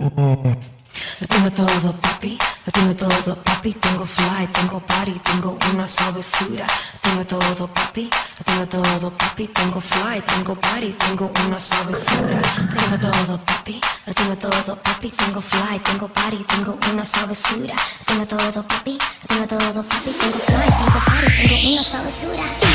Lo tengo todo, papi. Lo tengo todo, papi. Tengo fly, tengo party, tengo una. Lo tengo todo, papi. Lo tengo todo, papi. Tengo fly, tengo party, tengo una. Lo tengo todo, papi. Lo tengo todo, papi. Tengo fly, tengo party, tengo una. Lo tengo todo, papi. Lo tengo todo, papi. Tengo fly, tengo party, tengo una sabrosura.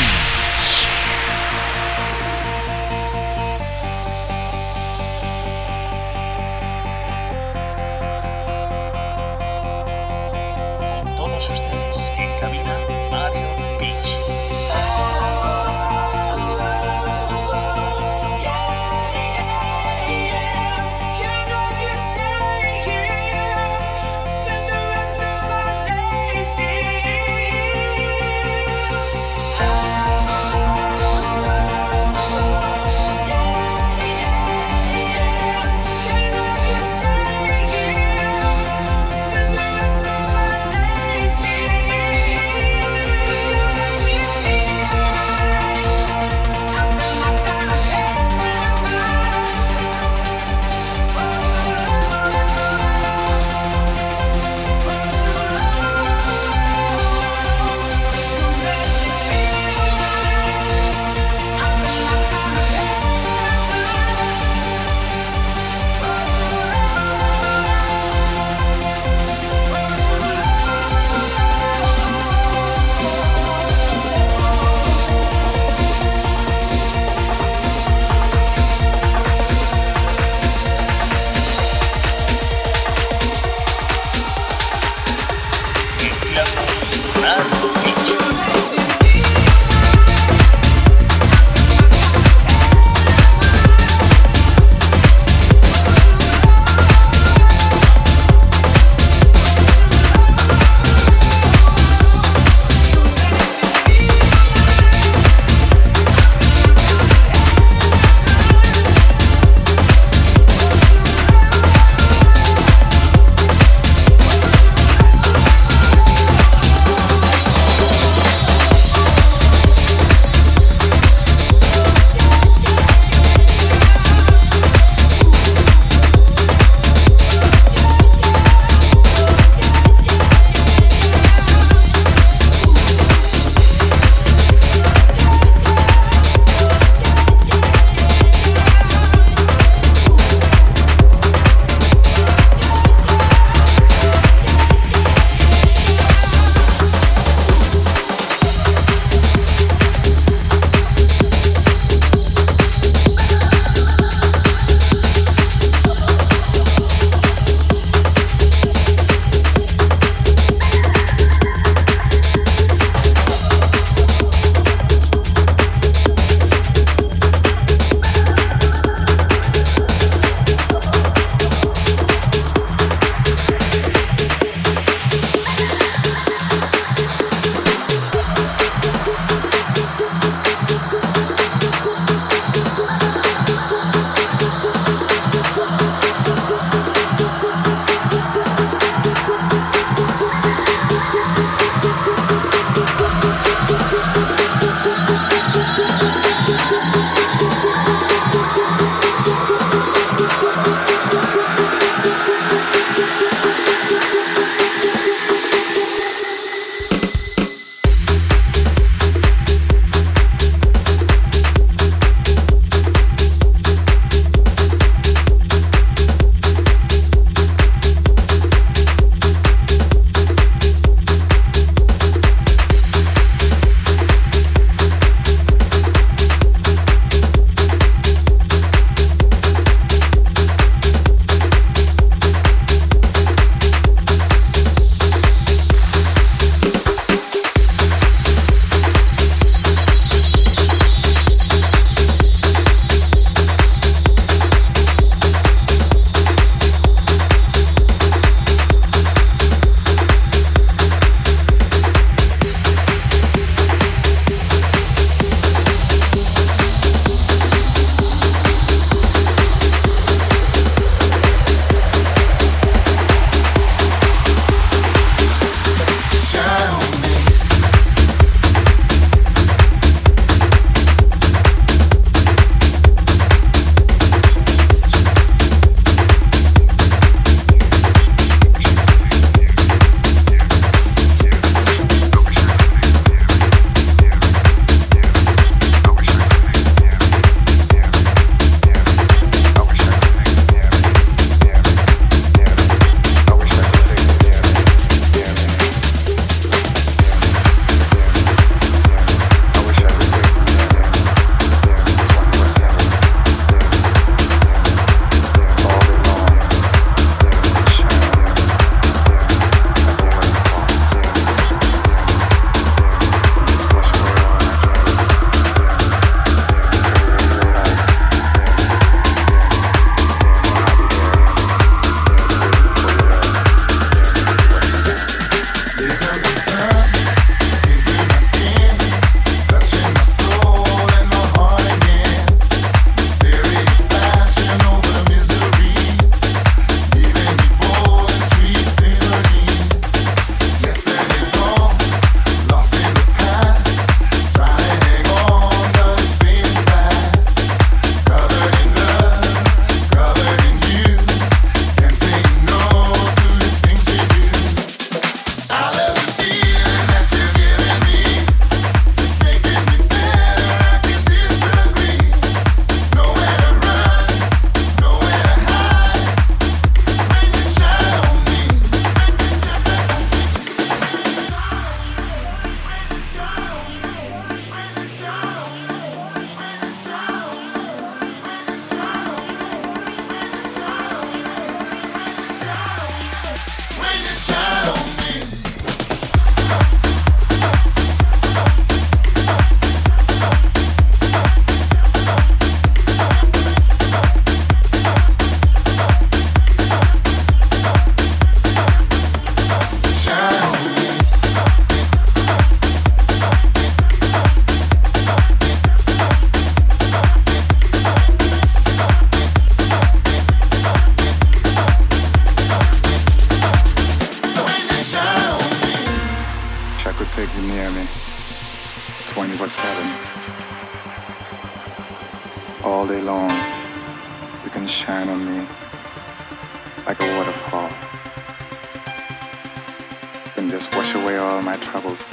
Then just wash away all my troubles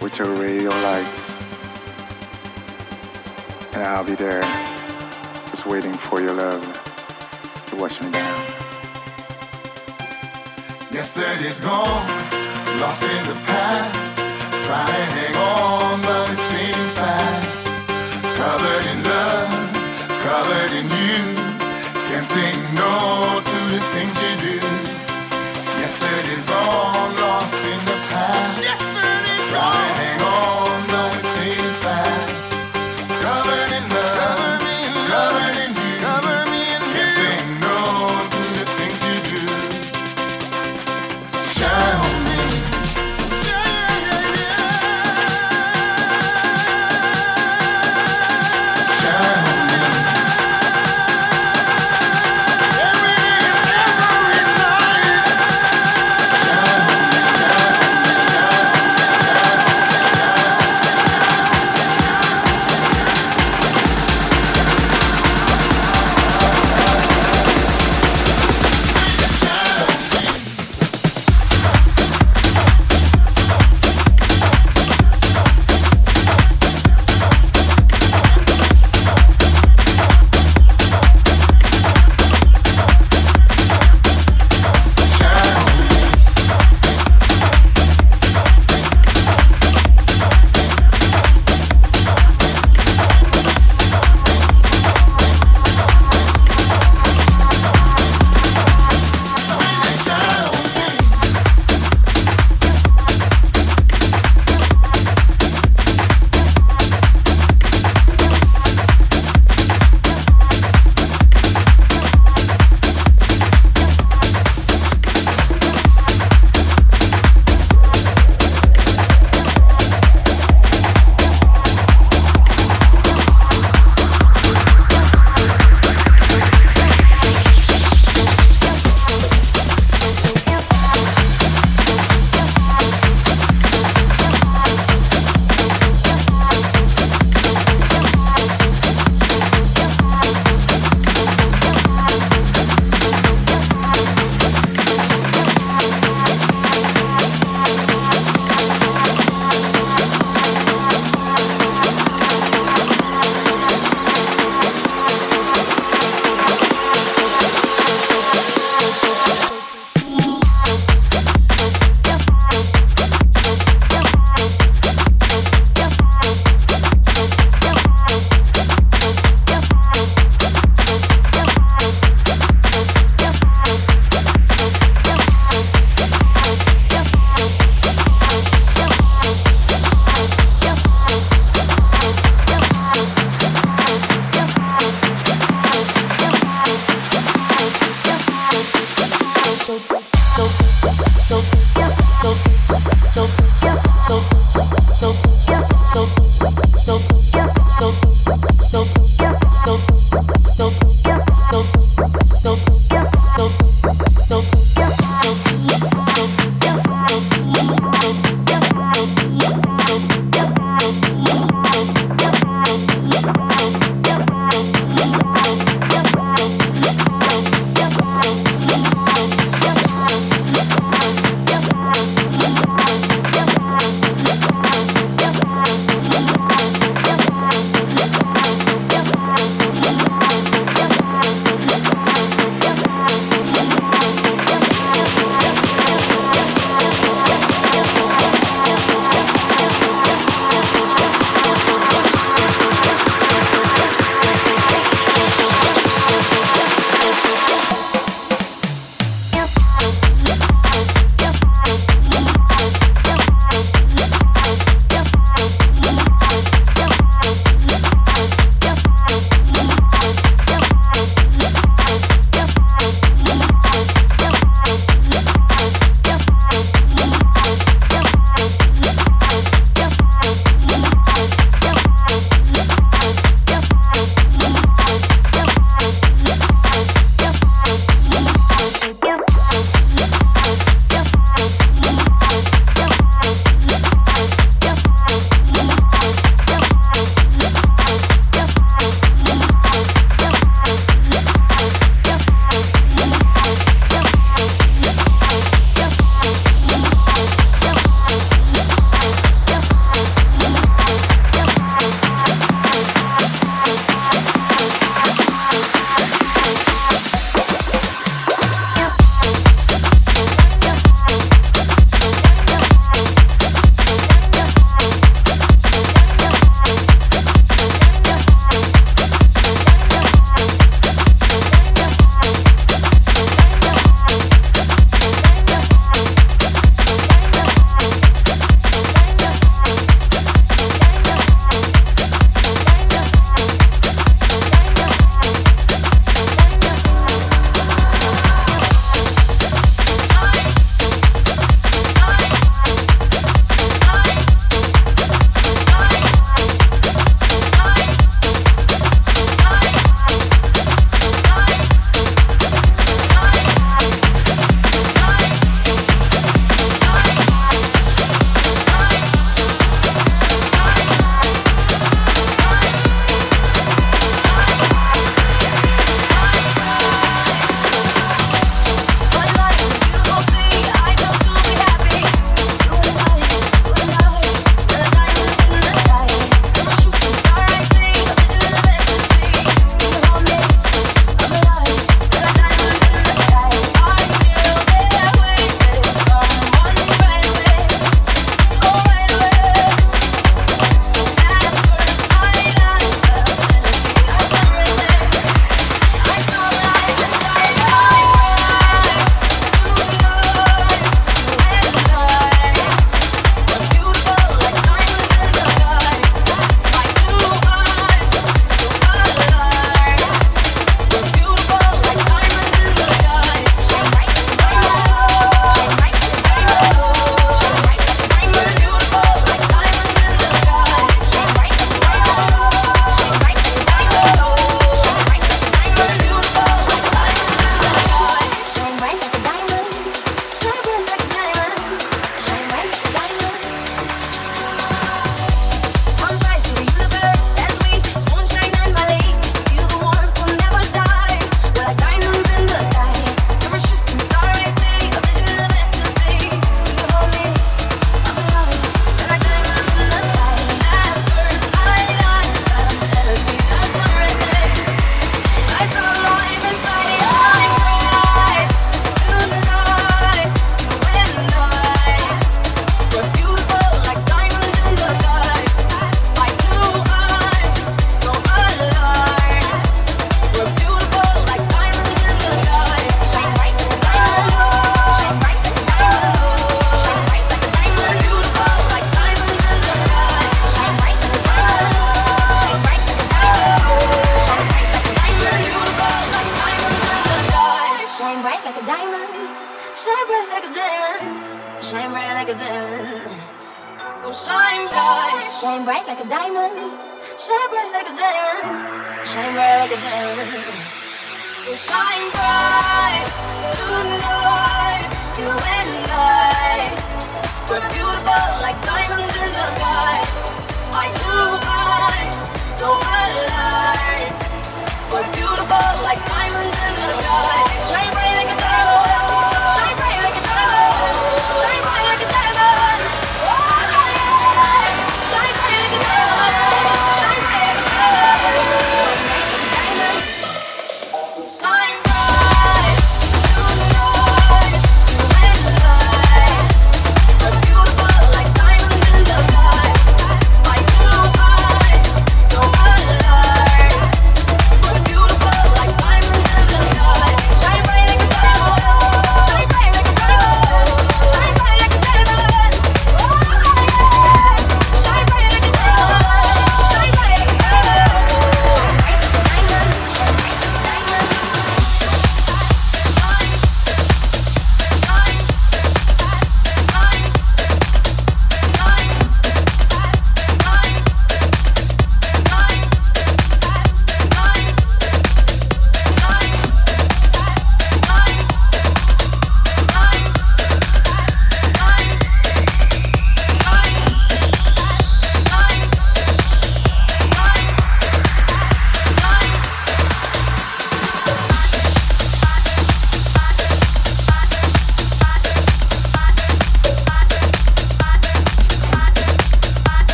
with your radio lights. And I'll be there, just waiting for your love to wash me down. Yesterday's gone, lost in the past. Try to hang on, but it's fading fast. Covered in love, covered in you. Can't say no to the things you do. Yesterday's all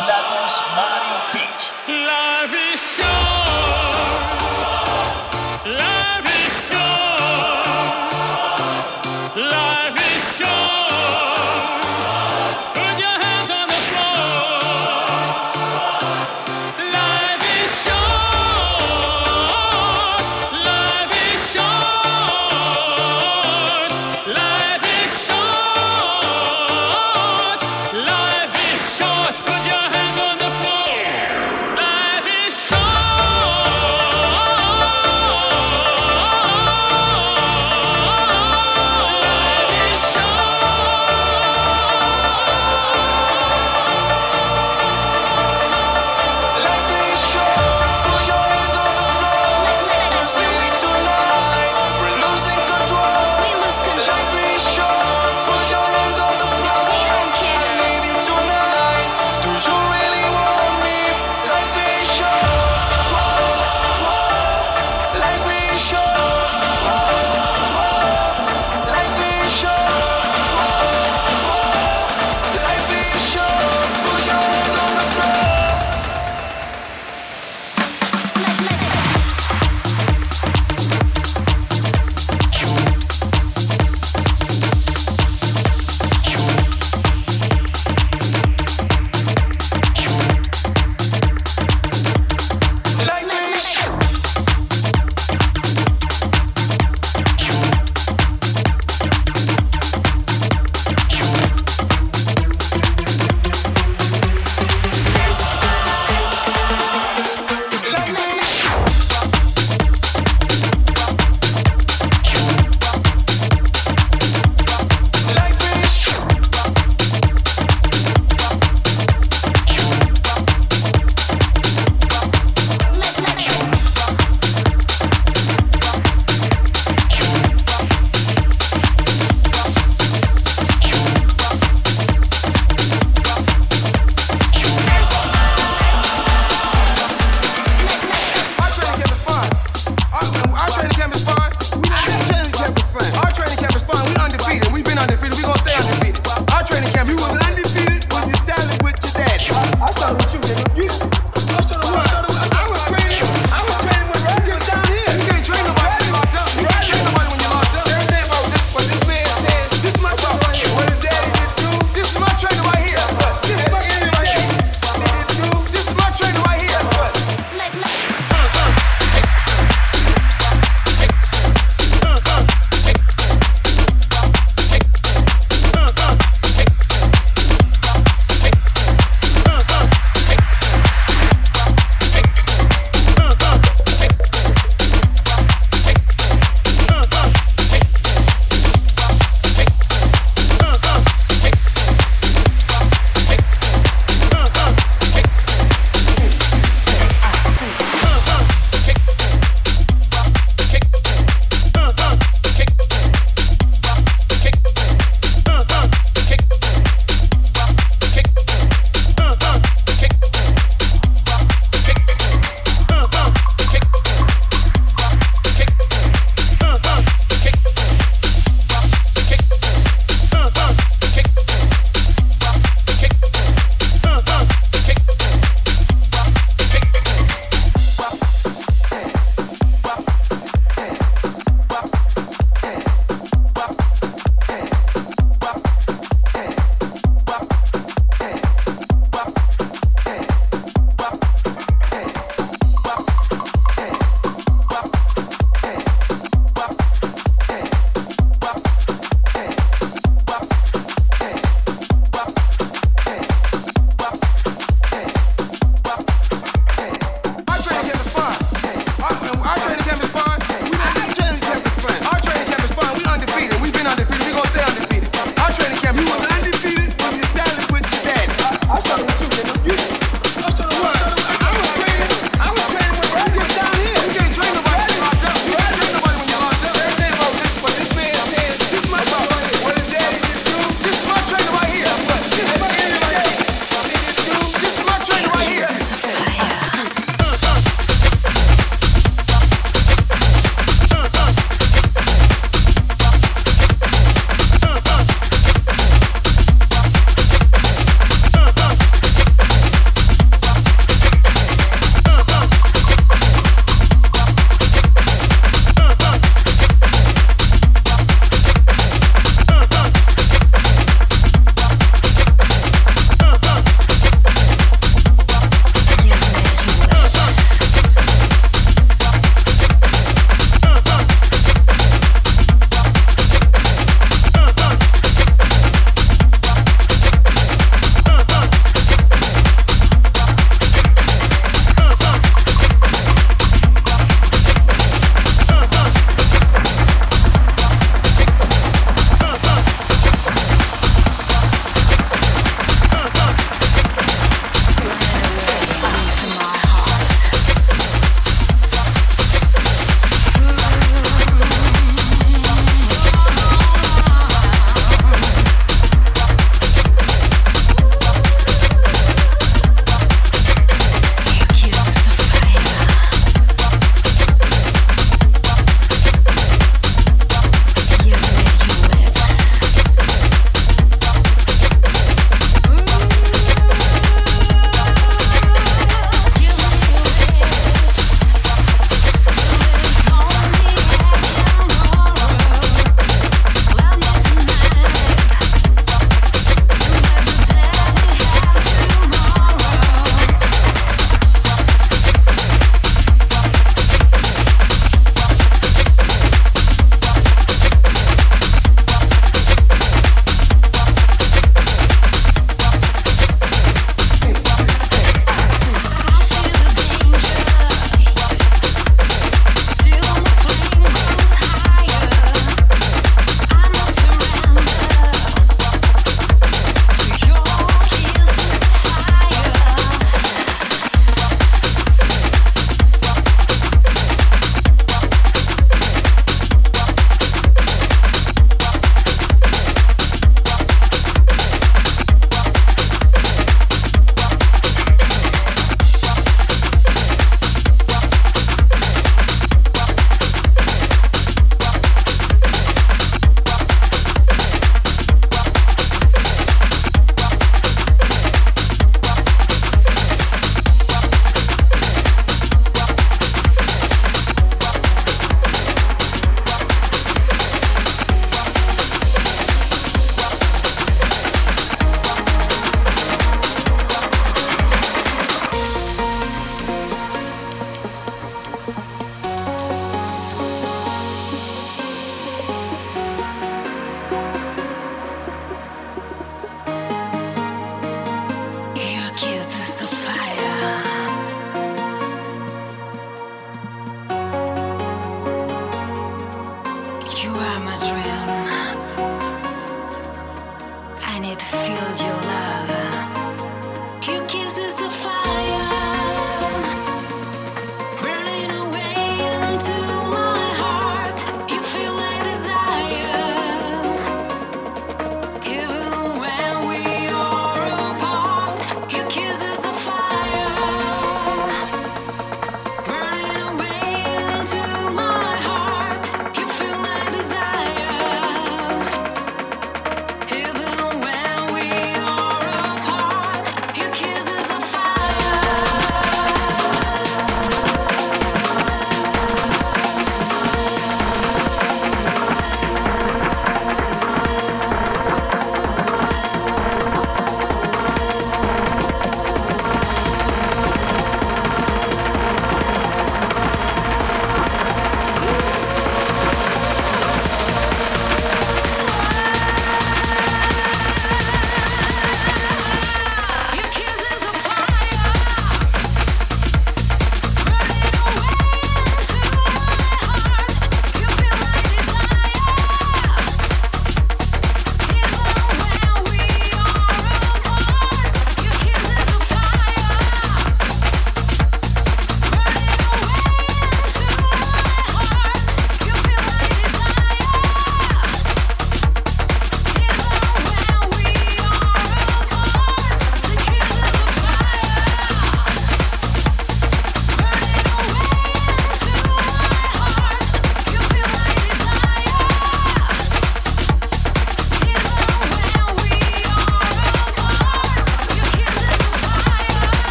Lados Mario Pitch. Life is short.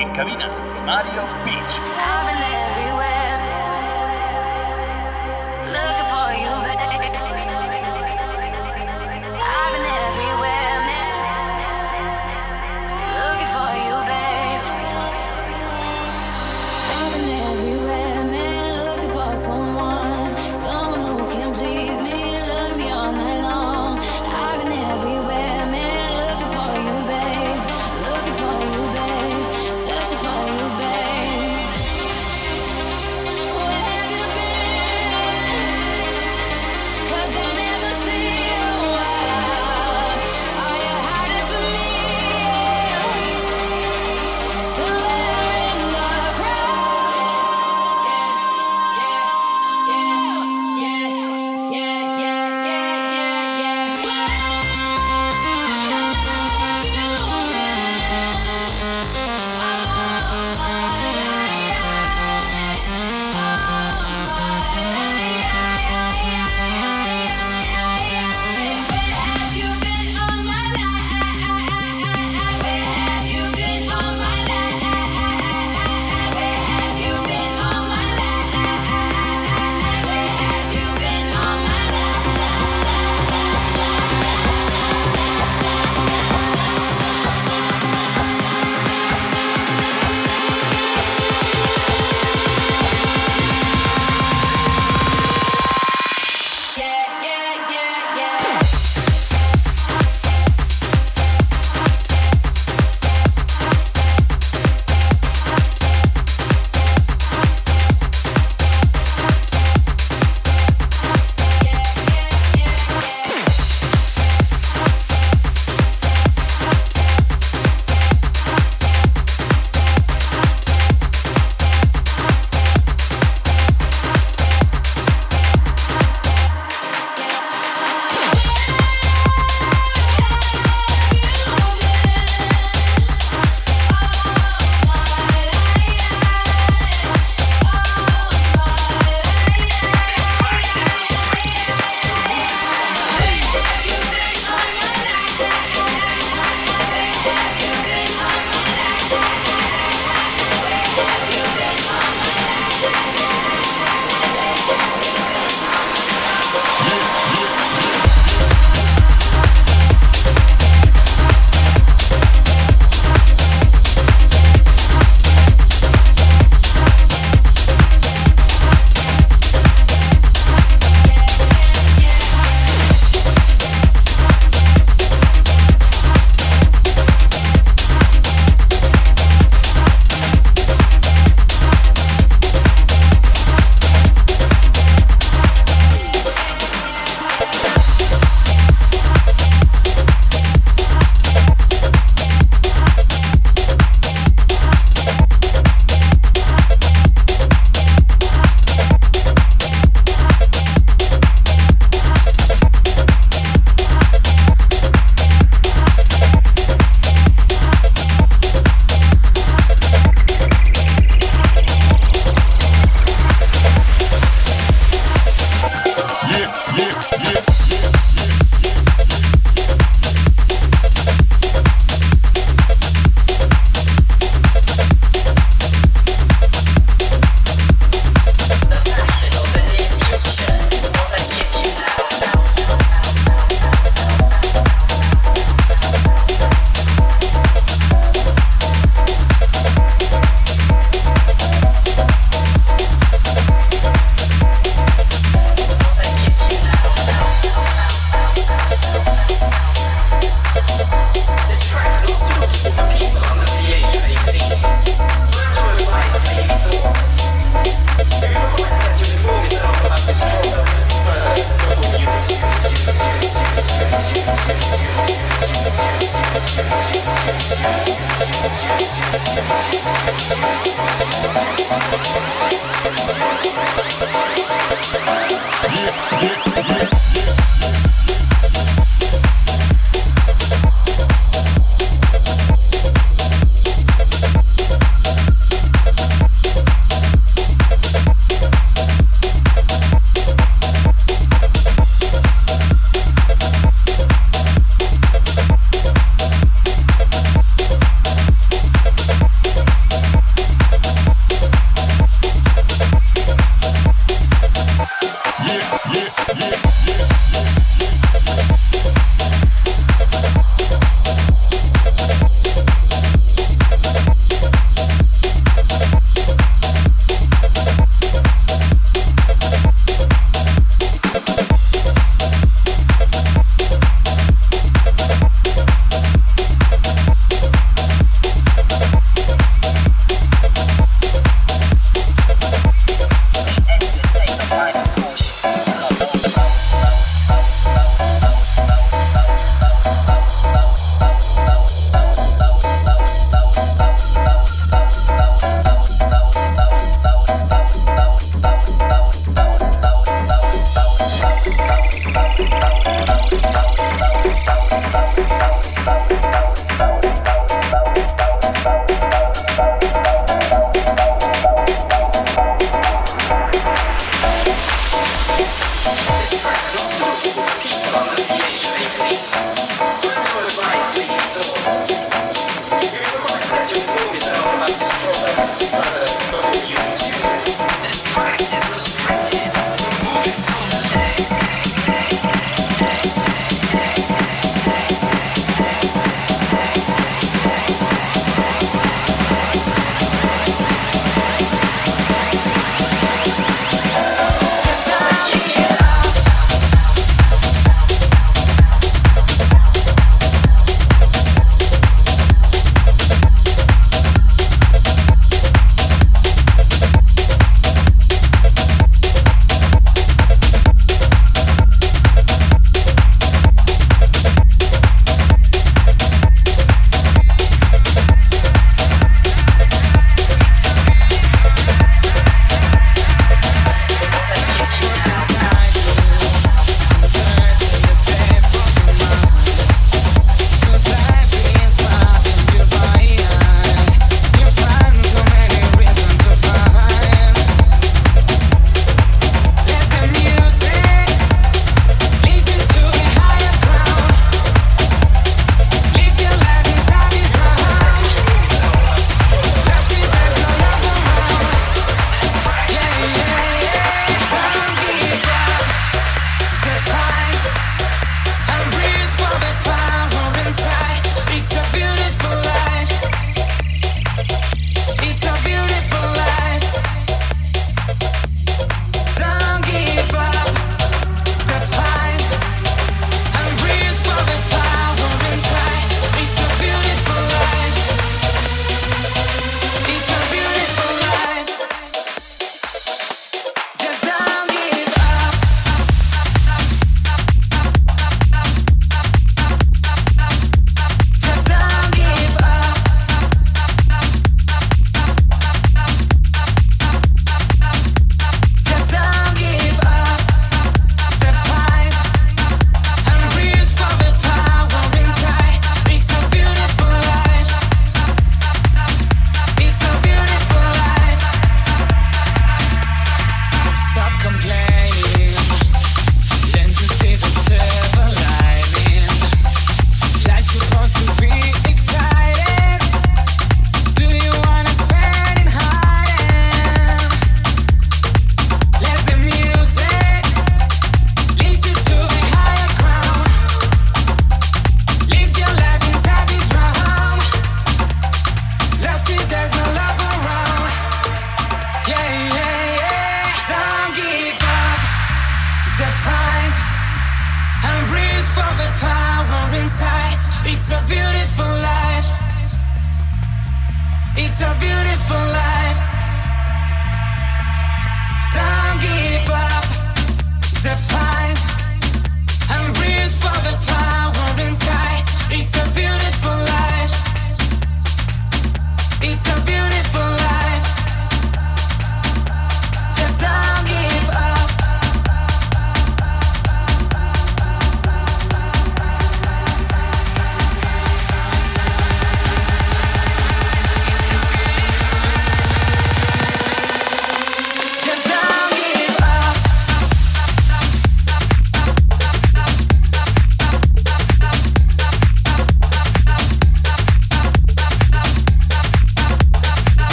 En cabina, Mario Beach.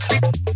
Let's go.